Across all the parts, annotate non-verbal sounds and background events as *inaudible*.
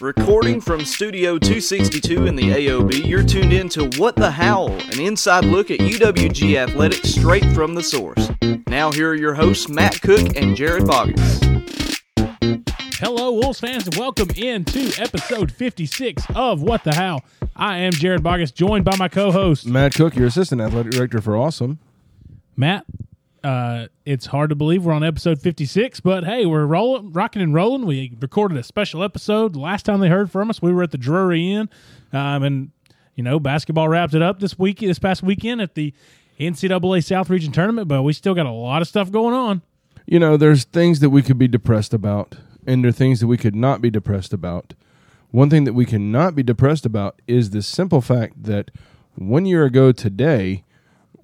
Recording from Studio 262 in the AOB, you're tuned in to What the Howl, an inside look at UWG athletics straight from the source. Now, here are your hosts, Matt Cook and Jared Boggins. Hello, Wolves fans, and welcome into episode 56 of What the Howl. I am Jared Boggins, joined by my co host, Matt Cook, your assistant athletic director for Awesome. Matt. Uh, it's hard to believe we're on episode 56, but hey, we're rolling, rocking and rolling. We recorded a special episode. Last time they heard from us, we were at the Drury Inn. Um, and, you know, basketball wrapped it up this week, this past weekend at the NCAA South Region Tournament, but we still got a lot of stuff going on. You know, there's things that we could be depressed about, and there are things that we could not be depressed about. One thing that we cannot be depressed about is the simple fact that one year ago today,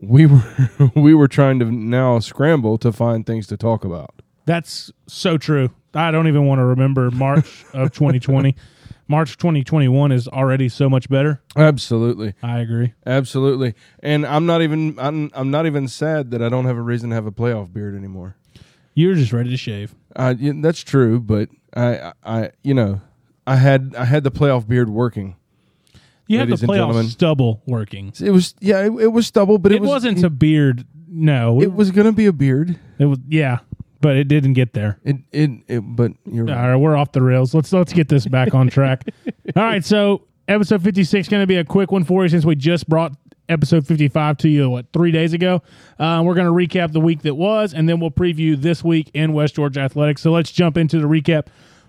we were *laughs* we were trying to now scramble to find things to talk about. That's so true. I don't even want to remember March of *laughs* 2020. March 2021 is already so much better. Absolutely, I agree. absolutely. And I'm not even I'm, I'm not even sad that I don't have a reason to have a playoff beard anymore. You're just ready to shave. Uh, yeah, that's true, but I I you know I had I had the playoff beard working. You have Ladies the and playoff gentlemen. stubble working. It was yeah, it, it was stubble, but it, It, was, wasn't a beard. No, It was gonna be a beard. It was yeah, but it didn't get there. It it, it but you're All right. right, we're off the rails. Let's let's get this back on track. *laughs* All right, so episode 56 going to be a quick one for you since we just brought episode 55 to you what three days ago. Uh, we're going to recap the week that was, and then we'll preview this week in West Georgia athletics. So let's jump into the recap.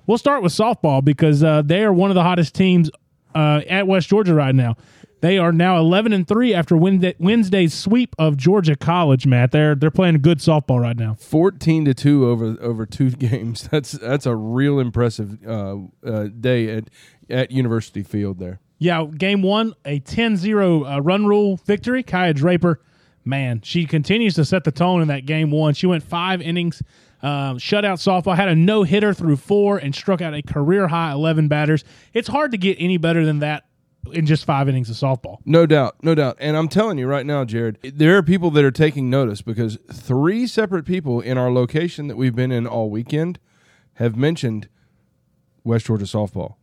We'll start with softball because uh, they are one of the hottest teams uh, at West Georgia right now. They are now 11 and three after Wednesday's sweep of Georgia College. Matt, they're they're playing good softball right now. Fourteen to two over over two *laughs* games. That's that's a real impressive uh, uh, day at at University Field there. Yeah, game one, a 10 0 uh, run rule victory. Kaya Draper, man, she continues to set the tone in that game one. She went five innings, um, shutout softball, had a no hitter through four, and struck out a career high 11 batters. It's hard to get any better than that in just five innings of softball. No doubt, no doubt. And I'm telling you right now, Jared, there are people that are taking notice because three separate people in our location that we've been in all weekend have mentioned West Georgia softball.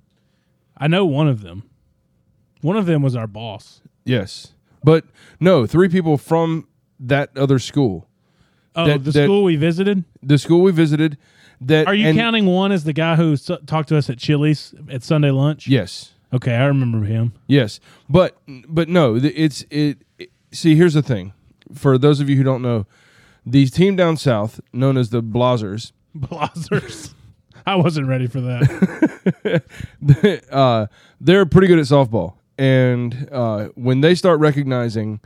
I know one of them. One of them was our boss. Yes, but no, three people from that other school, Oh, That- the that- school we visited. the school we visited. That Are you and- counting one as the guy who s- talked to us at Chili's at Sunday lunch? Yes, Okay, I remember him. yes, but but no, it's it, it. See, here's the thing. For those of you who don't know, the team down south, known as the Blazers, *laughs* Blazers. *laughs* I wasn't ready for that. *laughs* uh, they're pretty good at softball, and uh, when they start recognizing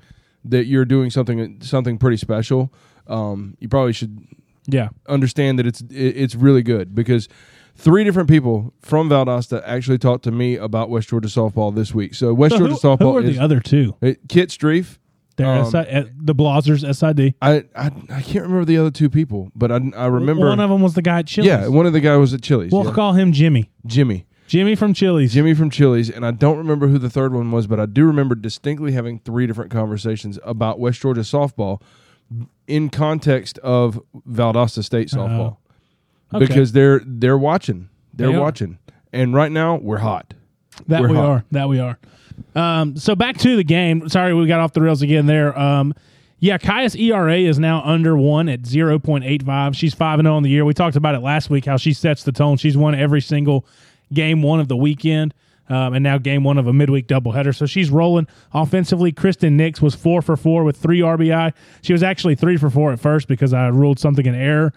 that you're doing something something pretty special, um, you probably should Yeah. understand that it's it, it's really good because three different people from Valdosta actually talked to me about West Georgia softball this week. So West So Georgia who, softball who are is the other two? uh, Kit Streef. They're Um, SI, uh, the Blazers SID. I, I I can't remember the other two people, but I, I remember. One of them was the guy at Chili's. yeah, one of the guy was at Chili's. we'll yeah. call him Jimmy. Jimmy. Jimmy from Chili's. Jimmy from Chili's, and I don't remember who the third one was, but I do remember distinctly having three different conversations about West Georgia softball in context of Valdosta State softball Oh. Okay. because they're they're watching, they're They watching, and right now we're hot. that we're we hot. are. That we are. Um, so back to the game. Sorry, we got off the rails again there. Um, yeah, Kaya's ERA is now under one at 0.85. She's 5 0 on the year. We talked about it last week how she sets the tone. She's won every single game one of the weekend. Um, and now game one of a midweek doubleheader. So she's rolling offensively. Kristen Nix was four for four with three RBI. She was actually three for four at first because I ruled something an error.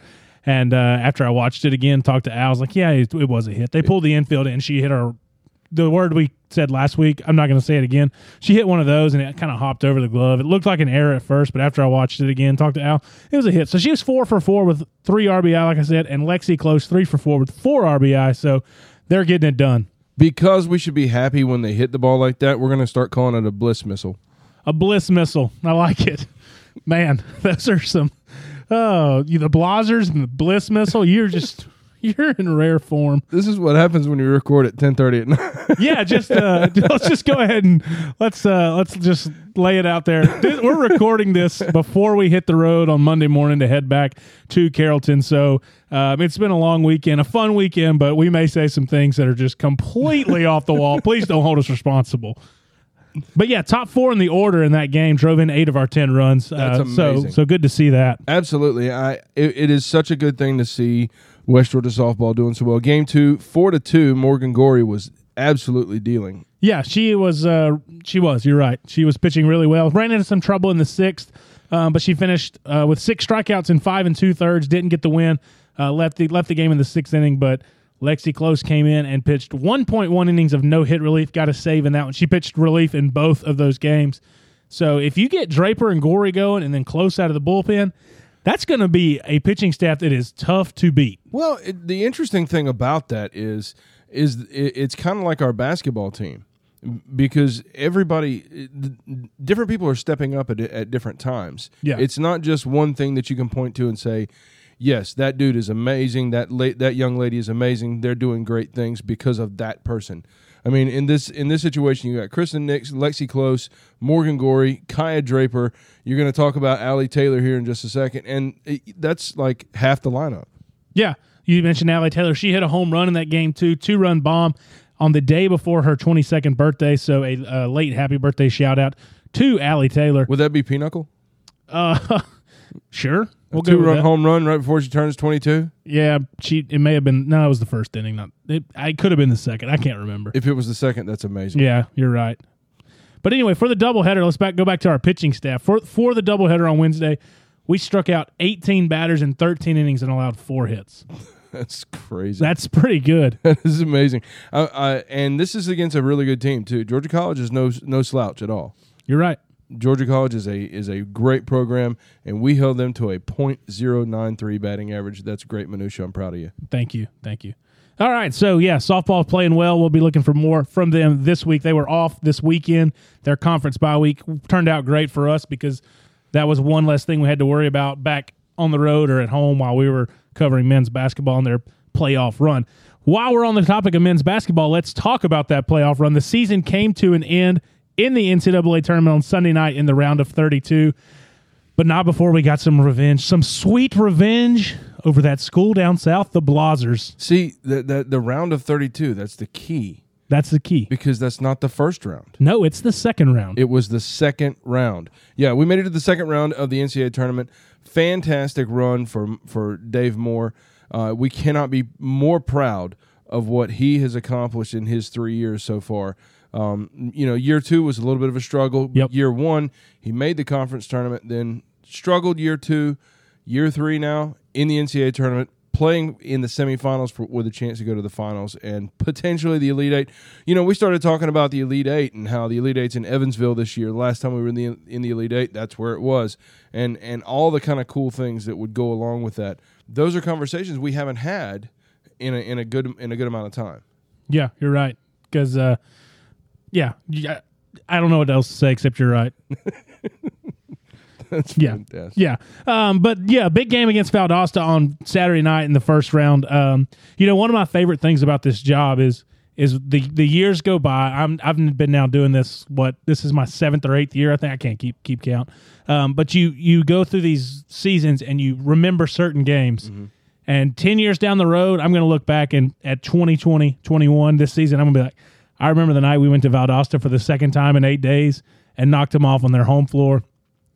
And uh, after I watched it again, talked to Al, I was like, yeah, it, was a hit. They pulled the infield and she hit her the word we said last week. I'm not going to say it again. She hit one of those and it kind of hopped over the glove. It looked like an error at first, but after I watched it again, talked to Al, it was a hit. So she was four for four with three RBI, like I said, and Lexi Close three for four with four RBI. So they're getting it done. Because we should be happy when they hit the ball like that, we're going to start calling it a bliss missile. A bliss missile. I like it. Man, *laughs* those are some. Oh, you the Blazers and the bliss missile. You're just *laughs* you're in rare form. This is what happens when you record at ten thirty at night. *laughs* Yeah, just uh, *laughs* let's just go ahead and let's uh, let's just lay it out there. We're recording this before we hit the road on Monday morning to head back to Carrollton. So um, it's been a long weekend, a fun weekend, but we may say some things that are just completely off the wall. Please don't hold us responsible. But yeah, top four in the order in that game drove in eight of our ten runs. That's uh, so amazing. so good to see that. Absolutely, I it, it is such a good thing to see West Georgia softball doing so well. Game two, four to two. Morgan Gory was absolutely dealing. Yeah, she was. Uh, she was. You're right. She was pitching really well. Ran into some trouble in the sixth, um, but she finished uh, with six strikeouts in five and two thirds. Didn't get the win. Uh, left the left the game in the sixth inning, but Lexi Close came in and pitched 1.1 innings of no hit relief. Got a save in that one. She pitched relief in both of those games. So if you get Draper and Gory going, and then Close out of the bullpen, that's going to be a pitching staff that is tough to beat. Well, it, the interesting thing about that is is it, it's kind of like our basketball team because everybody different people are stepping up at, at different times. Yeah. It's not just one thing that you can point to and say, "Yes, that dude is amazing. That la- that young lady is amazing. They're doing great things because of that person." I mean, in this in this situation, you got Kristen Nix, Lexi Close, Morgan Gory, Kaya Draper. You're going to talk about Allie Taylor here in just a second, and it, that's like half the lineup. Yeah. You mentioned Allie Taylor. She hit a home run in that game too, two run bomb on the day before her 22nd birthday. So a uh, late happy birthday shout out to Allie Taylor. Would that be Pinochle? Uh, *laughs* sure, we'll Two run home run right before she turns 22? Yeah, she. It may have been. No, it was the first inning. Not. It, I could have been the second. I can't remember. If it was the second, that's amazing. Yeah, you're right. But anyway, for the doubleheader, let's back go back to our pitching staff. For for the doubleheader on Wednesday, we struck out 18 batters in 13 innings and allowed four hits. *laughs* That's crazy. That's pretty good. *laughs* that is amazing. Uh, uh, and this is against a really good team, too. Georgia College is no no slouch at all. You're right. Georgia College is a is a great program, and we held them to a .093 batting average. That's great minutia. I'm proud of you. Thank you. Thank you. All right. So, yeah, softball playing well. We'll be looking for more from them this week. They were off this weekend. Their conference bye week turned out great for us because that was one less thing we had to worry about back on the road or at home while we were covering men's basketball in their playoff run. While we're on the topic of men's basketball, let's talk about that playoff run. The season came to an end in the NCAA tournament on Sunday night in the round of 32 but not before we got some revenge, some sweet revenge over that school down south, the Blazers. See, the, the, the round of 32, that's the key That's the key. because that's not the first round. No, it's the second round. It was the second round. Yeah, we made it to the second round of the NCAA tournament. Fantastic run for for Dave Moore. Uh, we cannot be more proud of what he has accomplished in his three years so far. Um, you know, year two was a little bit of a struggle. Yep. Year one, he made the conference tournament, then struggled year two. Year three now in the NCAA tournament, playing in the semifinals for, with a chance to go to the finals and potentially the Elite Eight. You know, we started talking about the Elite Eight and how the Elite Eight's in Evansville this year. Last time we were in the in the Elite Eight, that's where it was, and and all the kind of cool things that would go along with that. Those are conversations we haven't had in a in a good in a good amount of time. yeah, you're right. Because, uh, yeah, yeah, I don't know what else to say except you're right. *laughs* That's Yeah. fantastic. Yeah. Um, but yeah, big game against Valdosta on Saturday night in the first round. Um, you know, one of my favorite things about this job is is the the years go by. I'm I've been now doing this. What this is my seventh or eighth year. I think I can't keep keep count. Um, but you you go through these seasons and you remember certain games. And 10 years down the road, I'm going to look back and at 2020, 21 this season, I'm going to be like, I remember the night we went to Valdosta for the second time in eight days and knocked them off on their home floor.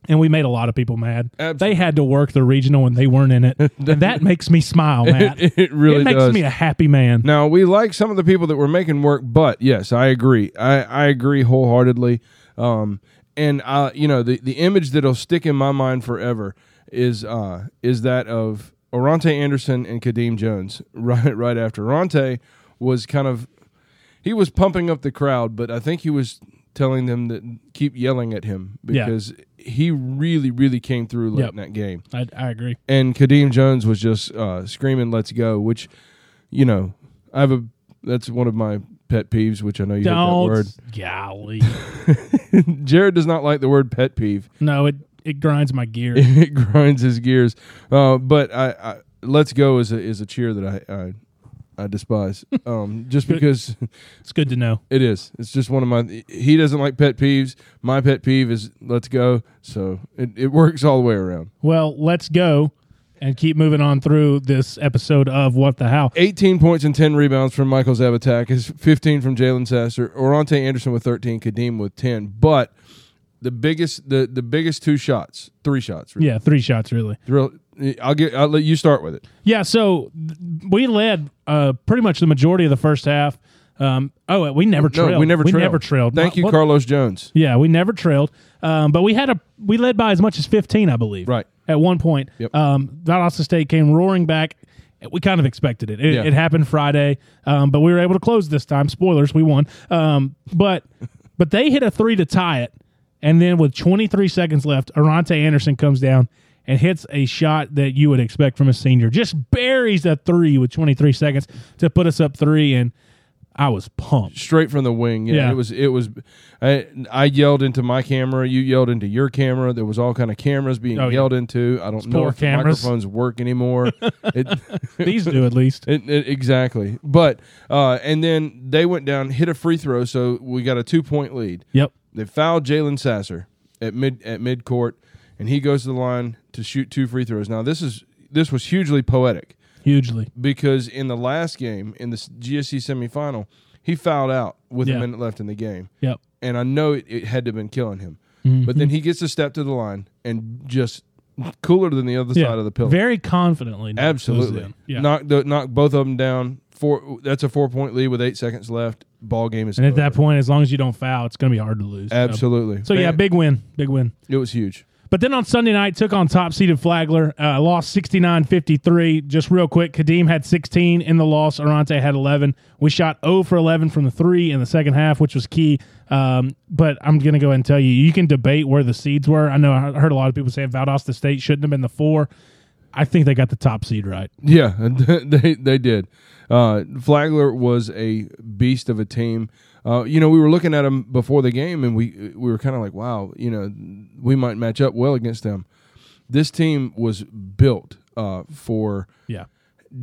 And we made a lot of people mad. Absolutely. They had to work the regional and they weren't in it. *laughs* and that makes me smile, Matt. It, *laughs* it really it makes does. me a happy man. Now we like some of the people that were making work, but yes, I agree. I, I agree wholeheartedly. Um, and uh, you know the the image that'll stick in my mind forever is uh is that of Orante Anderson and Kadeem Jones *laughs* right right after Orante was kind of he was pumping up the crowd, but I think he was telling them that keep yelling at him Yeah. because he really really came through late Yep. in that game I, I agree. and Kadeem Jones was just uh, screaming "Let's go," which you know I have a that's one of my pet peeves, which I know you hate that Don't. word. Golly. *laughs* Jared does not like the word pet peeve. no, it, it grinds my gears. *laughs* it grinds his gears. Uh, but I, I let's go is a is a cheer that I I, I despise. *laughs* Um, just because It's good to know. it is. It's just one of my. He doesn't like pet peeves. My pet peeve is let's go. So it, it works all the way around. Well, let's go and keep moving on through this episode of What the Howl. 18 points and 10 rebounds from Michael Zavatak is 15 from Jalen Sasser. Orante Anderson with 13, Kadeem with 10. But the biggest the the biggest two shots, three shots. Really. Yeah, three shots really. Real- I'll get I'll let you start with it. Yeah, so we led uh, pretty much the majority of the first half. Um, oh, we never trailed. No, we never we trailed. never trailed. Thank you, What- Carlos Jones. Yeah, we never trailed. Um, but we had a we led by as much as fifteen, I believe. Right. At one point, Yep. um, Valdosta State came roaring back. We kind of expected it. It, Yeah. it happened Friday, um, but we were able to close this time. Spoilers, we won. Um, but but they hit a three to tie it, and then with 23 seconds left, Arante Anderson comes down and hits a shot that you would expect from a senior. Just buries a three with 23 seconds to put us up three, and I was pumped. Straight from the wing. Yeah, Yeah. it was it was I, I yelled into my camera, you yelled into your camera. There was all kind of cameras being Oh, yeah. yelled into. I don't know if microphones work anymore. *laughs* it, *laughs* These do at least. It, it- exactly. But uh, and then they went down, hit a free throw, so we got a two point lead. Yep. They fouled Jalen Sasser at mid at mid court, and he goes to the line to shoot two free throws. Now this is this was hugely poetic Hugely. because in the last game in the GSC semifinal, he fouled out with Yeah. a minute left in the game, Yep. and I know it, it had to have been killing him. Mm-hmm. But then he gets a step to the line and just cooler than the other Yeah. side of the pillar. Very confidently. Absolutely. Yeah. Knock the, knock both of them down. Four. That's a four point lead with eight seconds left. Ball game is. and at that point, as long as you don't foul, it's going to be hard to lose. Absolutely. So, yeah, big win. Big win. It was huge. But then on Sunday night, took on top seeded Flagler, uh, lost 69 53. Just real quick, Kadeem had 16 in the loss. Arante had 11. We shot 0 for 11 from the three in the second half, which was key. Um, but I'm going to go ahead and tell you, you can debate where the seeds were. I know I heard a lot of people say Valdosta State shouldn't have been the four. I think they got the top seed right. Yeah, *laughs* they they did. Uh, Flagler was a beast of a team. Uh, you know, we were looking at them before the game, and we we were kind of like, wow, you know, we might match up well against them. This team was built uh, for Yeah.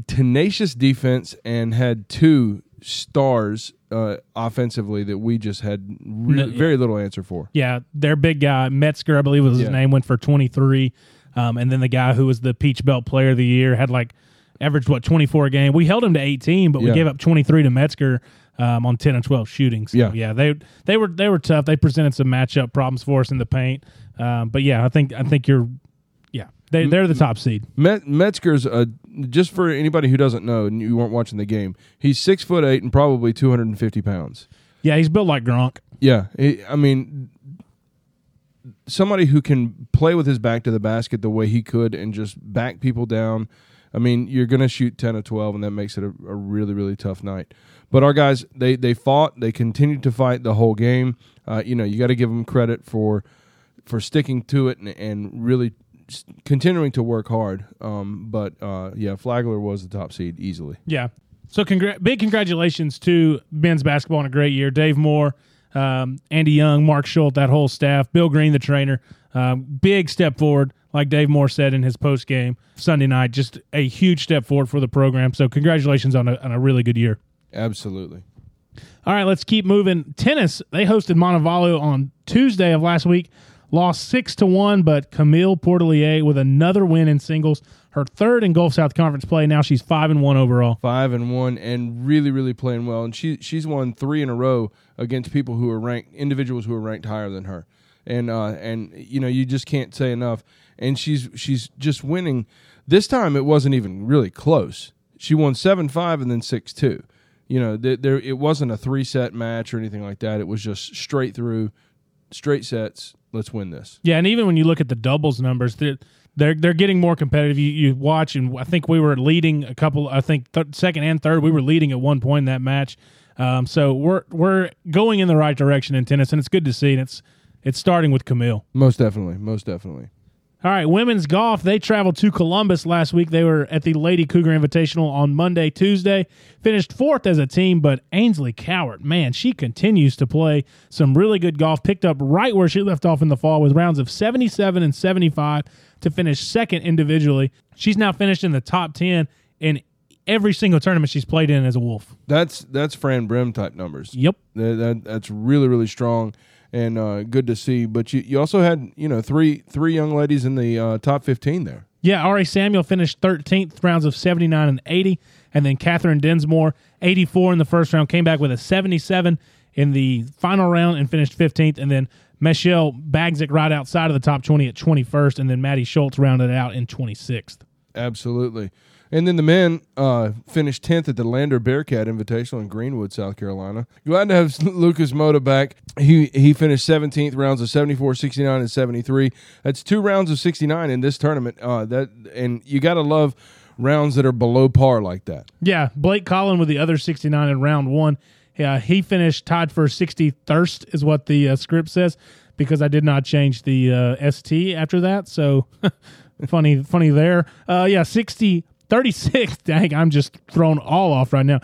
tenacious defense and had two stars uh, offensively that we just had re- No, very little answer for. Yeah, their big guy Metzger, I believe was his Yeah. name, went for twenty three, um, and then the guy who was the Peach Belt Player of the Year had like averaged what twenty four a game. We held him to eighteen, but we Yeah. gave up twenty three to Metzger um, on ten and twelve shooting. So, Yeah. yeah, they they were they were tough. They presented some matchup problems for us in the paint, um, but yeah, I think I think you're yeah they they're the top seed. Met- Metzger's a just for anybody who doesn't know and you weren't watching the game. He's six foot eight and probably two hundred and fifty pounds. Yeah, he's built like Gronk. Yeah, he- I mean, somebody who can play with his back to the basket the way he could and just back people down. I mean, you're going to shoot ten or twelve, and that makes it a, a really, really tough night. But our guys, they they fought, they continued to fight the whole game. Uh, you know, you got to give them credit for for sticking to it and, and really continuing to work hard. Um, but uh, yeah, Flagler was the top seed easily. Yeah. So congr- big congratulations to men's basketball on a great year. Dave Moore, um, Andy Young, Mark Schultz, that whole staff, Bill Green, the trainer. Um, big step forward, like Dave Moore said in his post game Sunday night. Just a huge step forward for the program. So congratulations on a, on a really good year. Absolutely. All right, let's keep moving. Tennis, they hosted Montevallo on Tuesday of last week. Lost six to one, but Camille Portelier with another win in singles, her third in Gulf South Conference play. Now she's five and one overall. five and one and really really playing well and she she's won three in a row against people who are ranked individuals who are ranked higher than her and uh and you know you just can't say enough and she's she's just winning this time it wasn't even really close she won 7-5 and then 6-2 you know th- there it wasn't a three set match or anything like that it was just straight through straight sets let's win this Yeah, and even when you look at the doubles numbers, they're they're, they're getting more competitive. You, you watch, and I think we were leading a couple. I think th- second and third, we were leading at one point in that match. Um, so we're we're going in the right direction in tennis, and it's good to see. And it's it's starting with Camille. most definitely most definitely All right, women's golf. They traveled to Columbus last week. They were at the Lady Cougar Invitational on Monday, Tuesday. Finished fourth as a team, but Ainsley Cowart, man, she continues to play some really good golf. Picked up right where she left off in the fall with rounds of 77 and 75 to finish second individually. She's now finished in the top 10 in every single tournament she's played in as a Wolf. That's that's Fran Brim type numbers. Yep. That, that that's really really strong and uh, good to see. But you, you also had you know three three young ladies in the uh, top fifteen there. Yeah, Ari Samuel finished 13th, rounds of 79 and 80. And then Catherine Dinsmore, 84 in the first round, came back with a 77 in the final round and finished 15th. And then Michelle Bagzik right outside of the top 20 at 21st. And then Maddie Schultz rounded out in 26th. Absolutely. And then the men uh, finished 10th at the Lander Bearcat Invitational in Greenwood, South Carolina. Glad to have *laughs* Lucas Mota back. He he finished 17th, rounds of 74, 69, and 73. That's two rounds of 69 in this tournament. Uh, that And you got to love rounds that are below par like that. Yeah, Blake Collin with the other 69 in round one. Yeah, he finished tied for 63rd, is what the uh, script says, because I did not change the uh, ST after that. So *laughs* funny, funny there. Uh, yeah, 60, 36. *laughs* Dang, I'm just thrown all off right now.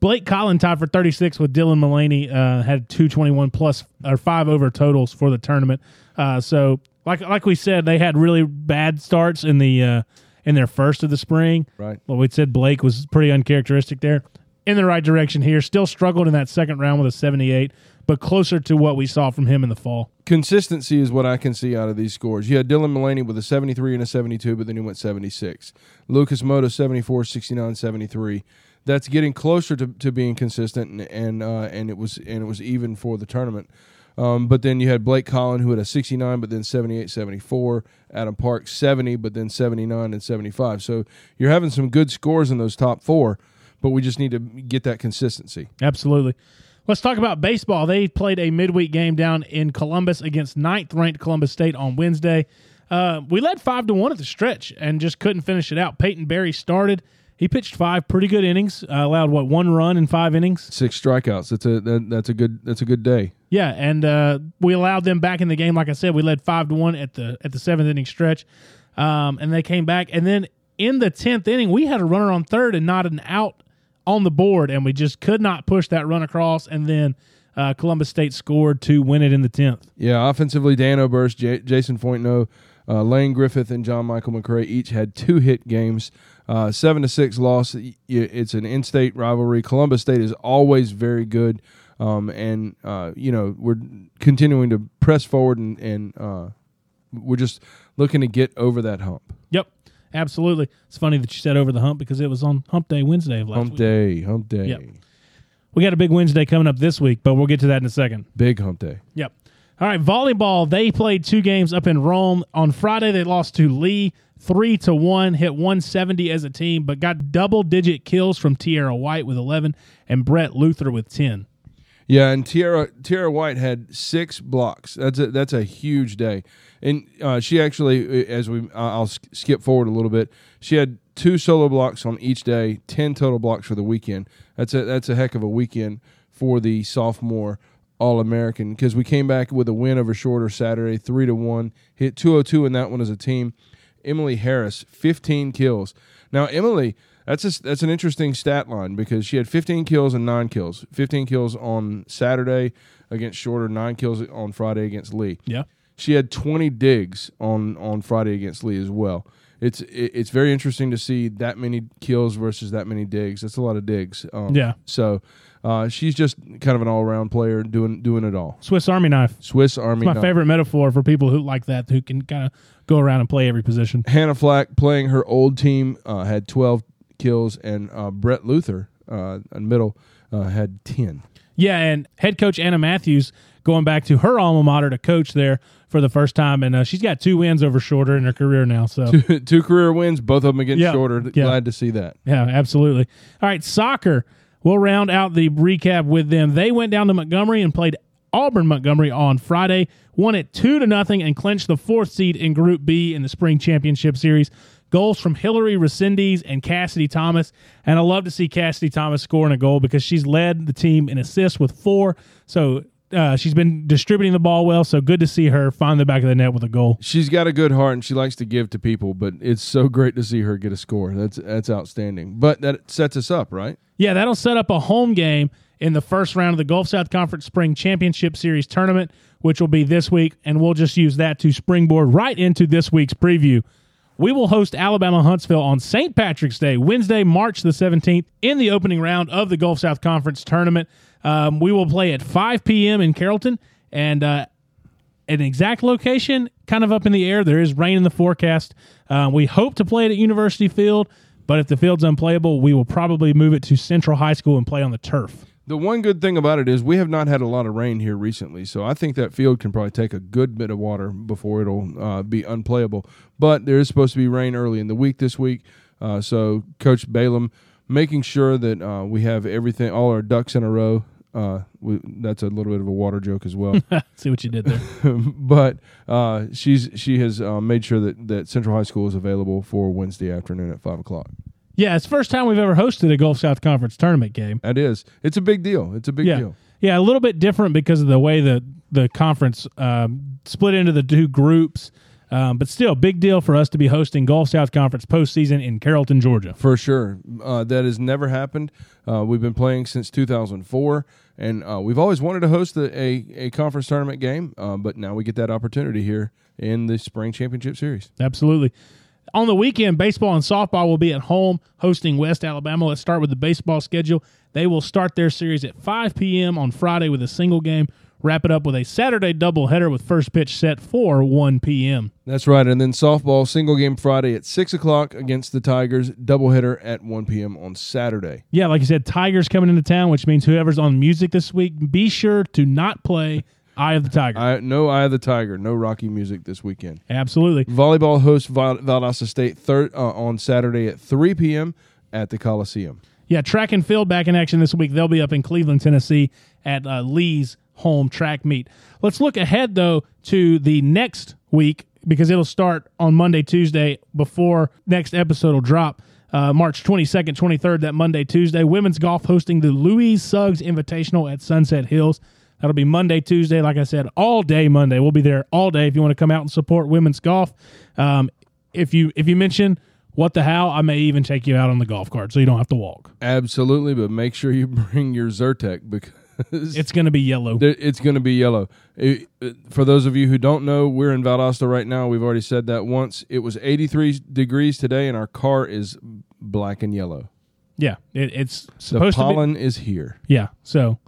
Blake Collin tied for 36 with Dylan Mullaney. Uh, had 221 plus or five over totals for the tournament. Uh, so, like like we said, they had really bad starts in the uh, in their first of the spring. Right. Well, we said Blake was pretty uncharacteristic there. In the right direction here. Still struggled in that second round with a 78, but closer to what we saw from him in the fall. Consistency is what I can see out of these scores. You had Dylan Mullaney with a 73 and a 72, but then he went 76. Lucas Mota 74, 69, 73. That's getting closer to, to being consistent, and and, uh, and it was and it was even for the tournament. Um, but then you had Blake Collin who had a 69, but then 78, 74. Adam Park 70, but then 79 and 75. So you're having some good scores in those top four, but we just need to get that consistency. Absolutely. Let's talk about baseball. They played a midweek game down in Columbus against ninth ranked Columbus State on Wednesday. Uh, we led five to one at the stretch and just couldn't finish it out. Peyton Barry started. He pitched five pretty good innings. Uh, allowed what one run in five innings. Six strikeouts. That's a that, that's a good that's a good day. Yeah, and uh, we allowed them back in the game. Like I said, we led five to one at the at the seventh inning stretch, um, and they came back. And then in the tenth inning, we had a runner on third and not an out on the board, and we just could not push that run across. And then uh, Columbus State scored to win it in the tenth. Yeah, offensively, Dan Oberst, J- Jason Fointno, uh, Lane Griffith, and John Michael McCray each had two hit games. Uh, seven to six loss. It's an in-state rivalry. Columbus State is always very good, um, and uh, you know we're continuing to press forward, and, and uh, we're just looking to get over that hump. Yep, absolutely. It's funny that you said over the hump because it was on Hump Day Wednesday of last week. Hump week. day, hump day, Yep. We got a big Wednesday coming up this week, but we'll get to that in a second. big hump day. Yep. All right, volleyball. They played two games up in Rome on Friday. They lost to Lee three to one, hit 170 as a team, but got double digit kills from Tierra White with 11 and Brett Luther with 10. Yeah, and Tierra Tierra White had six blocks. That's a that's a huge day, and uh, she actually, as we, I'll skip forward a little bit. She had two solo blocks on each day, ten total blocks for the weekend. That's a that's a heck of a weekend for the sophomore All American because we came back with a win over Shorter Saturday, three to one, hit two hundred two in that one as a team. Emily Harris, fifteen kills. Now Emily. That's a, that's an interesting stat line because she had 15 kills and nine kills. 15 kills on Saturday against Shorter, nine kills on Friday against Lee. Yeah. She had 20 digs on on Friday against Lee as well. It's it, it's very interesting to see that many kills versus that many digs. That's a lot of digs. Um, Yeah. So uh, she's just kind of an all around player, doing doing it all. Swiss Army knife. Swiss Army. Knife. My knife. favorite metaphor for people who like that, who can kind of go around and play every position. Hannah Flack playing her old team uh, had 12 kills, and uh, Brett Luther uh, in middle uh, had 10. Yeah, and head coach Anna Matthews going back to her alma mater to coach there for the first time, and uh, she's got two wins over Shorter in her career now. So *laughs* Two career wins, both of them against Yeah, Shorter. yeah. Glad to see that. Yeah, absolutely. All right, soccer. We'll round out the recap with them. They went down to Montgomery and played Auburn Montgomery on Friday, won it two to nothing, and clinched the fourth seed in Group B in the Spring Championship Series. Goals from Hillary Resendez and Cassidy Thomas, and I love to see Cassidy Thomas scoring a goal because she's led the team in assists with four. So uh, she's been distributing the ball well, so good to see her find the back of the net with a goal. She's got a good heart and she likes to give to people, but it's so great to see her get a score. That's that's outstanding. But that sets us up, right? Yeah, that'll set up a home game in the first round of the Gulf South Conference Spring Championship Series tournament, which will be this week, and we'll just use that to springboard right into this week's preview. We will host Alabama Huntsville on St. Patrick's Day, Wednesday, March the 17th, in the opening round of the Gulf South Conference tournament. Um, we will play at 5 p.m. in Carrollton, and uh, an exact location kind of up in the air. There is rain in the forecast. Uh, we hope to play it at University Field, but if the field's unplayable, we will probably move it to Central High School and play on the turf. The one good thing about it is we have not had a lot of rain here recently, so I think that field can probably take a good bit of water before it'll uh, be unplayable. But there is supposed to be rain early in the week this week, uh, so Coach Balaam making sure that uh, we have everything, all our ducks in a row. Uh, we, that's a little bit of a water joke as well, *laughs* See what you did there. *laughs* but uh, she's she has uh, made sure that that Central High School is available for Wednesday afternoon at five o'clock. Yeah, it's the first time we've ever hosted a Gulf South Conference tournament game. That is, it's a big deal. It's a big Yeah, deal. yeah, a little bit different because of the way the the conference um, split into the two groups. Um, but still, big deal for us to be hosting Gulf South Conference postseason in Carrollton, Georgia. For sure. Uh, that has never happened. Uh, we've been playing since 2004, and uh, we've always wanted to host a, a, a conference tournament game, uh, but now we get that opportunity here in the Spring Championship Series. Absolutely. On the weekend, baseball and softball will be at home hosting West Alabama. Let's start with the baseball schedule. They will start their series at 5 p.m. on Friday with a single game, wrap it up with a Saturday doubleheader with first pitch set for 1 p.m. That's right. And then softball, single game Friday at 6 o'clock against the Tigers, doubleheader at 1 p.m. on Saturday. Yeah, like you said, Tigers coming into town, which means whoever's on music this week, be sure to not play Eye of the Tiger. I, no Eye of the Tiger, no Rocky music this weekend. Absolutely. Volleyball hosts Val- Valdosta State third, uh, on Saturday at 3 p.m. at the Coliseum. Yeah, track and field back in action this week. They'll be up in Cleveland, Tennessee at uh, Lee's home track meet. Let's look ahead, though, to the next week because it'll start on Monday, Tuesday before next episode will drop. Uh, March 22nd, 23rd, that Monday, Tuesday. Women's golf hosting the Louise Suggs Invitational at Sunset Hills. That'll be Monday, Tuesday. Like I said, all day Monday. We'll be there all day if you want to come out and support women's golf. Um, if you if you mention What the Howl, I may even take you out on the golf cart so you don't have to walk. Absolutely, but make sure you *laughs* bring your Zyrtec because It's going to be yellow. It's going to be yellow. It- it- for those of you who don't know, we're in Valdosta right now. We've already said that once. It was 83 degrees today, and our car is black and yellow. Yeah, it, it's The supposed to be. pollen is here. Yeah, so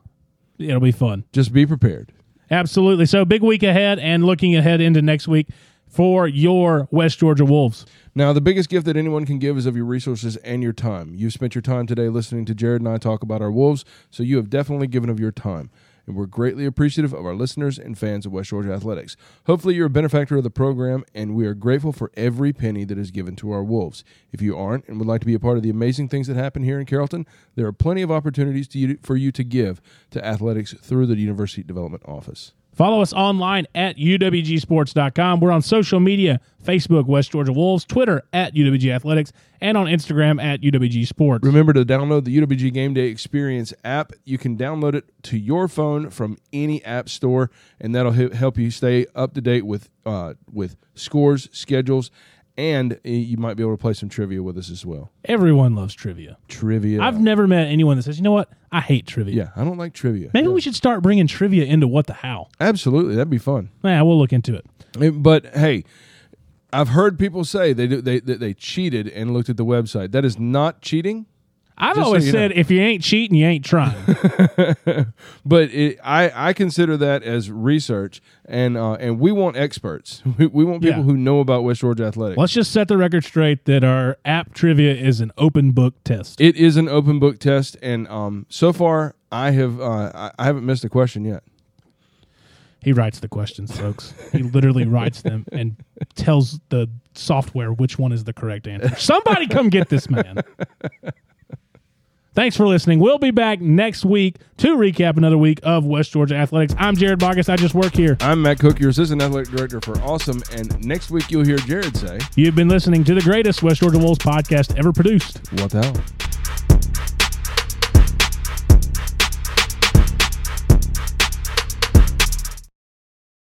it'll be fun. Just be prepared. Absolutely. So big week ahead, and looking ahead into next week for your West Georgia Wolves. Now, the biggest gift that anyone can give is of your resources and your time. You've spent your time today listening to Jared and I talk about our Wolves, so you have definitely given of your time. And we're greatly appreciative of our listeners and fans of West Georgia Athletics. Hopefully, you're a benefactor of the program, and we are grateful for every penny that is given to our Wolves. If you aren't and would like to be a part of the amazing things that happen here in Carrollton, there are plenty of opportunities you, for you to give to athletics through the University Development Office. Follow us online at uwgsports.com. We're on social media Facebook, West Georgia Wolves, Twitter at UWG Athletics, and on Instagram at UWG Sports. Remember to download the UWG Game Day Experience app. You can download it to your phone from any app store, and that'll help you stay up to date with uh, with scores, schedules, and you might be able to play some trivia with us as well. Everyone loves trivia. Trivia. I've never met anyone that says, you know what? I hate trivia. yeah, I don't like trivia. Maybe we should start bringing trivia into What the Howl. Absolutely, that'd be fun. Yeah, we'll look into it. But hey, I've heard people say they do, they that they cheated and looked at the website. That is not cheating. I've Just always you said if you ain't cheating, you ain't trying. *laughs* but it, I I consider that as research, and uh, and we want experts. *laughs* We, we want people Yeah. who know about West Georgia athletics. Let's just set the record straight that our app trivia is an open book test. It is an open book test, and um, so far I have uh, I- I haven't missed a question yet. He writes the questions, folks. he literally writes them and tells the software which one is the correct answer. Somebody come get this man. *laughs* Thanks for listening. We'll be back next week to recap another week of West Georgia athletics. I'm Jared Bogus. I just work here. I'm Matt Cook, your assistant athletic director for Awesome, and next week you'll hear Jared say, You've been listening to the greatest West Georgia Wolves podcast ever produced. "What the hell."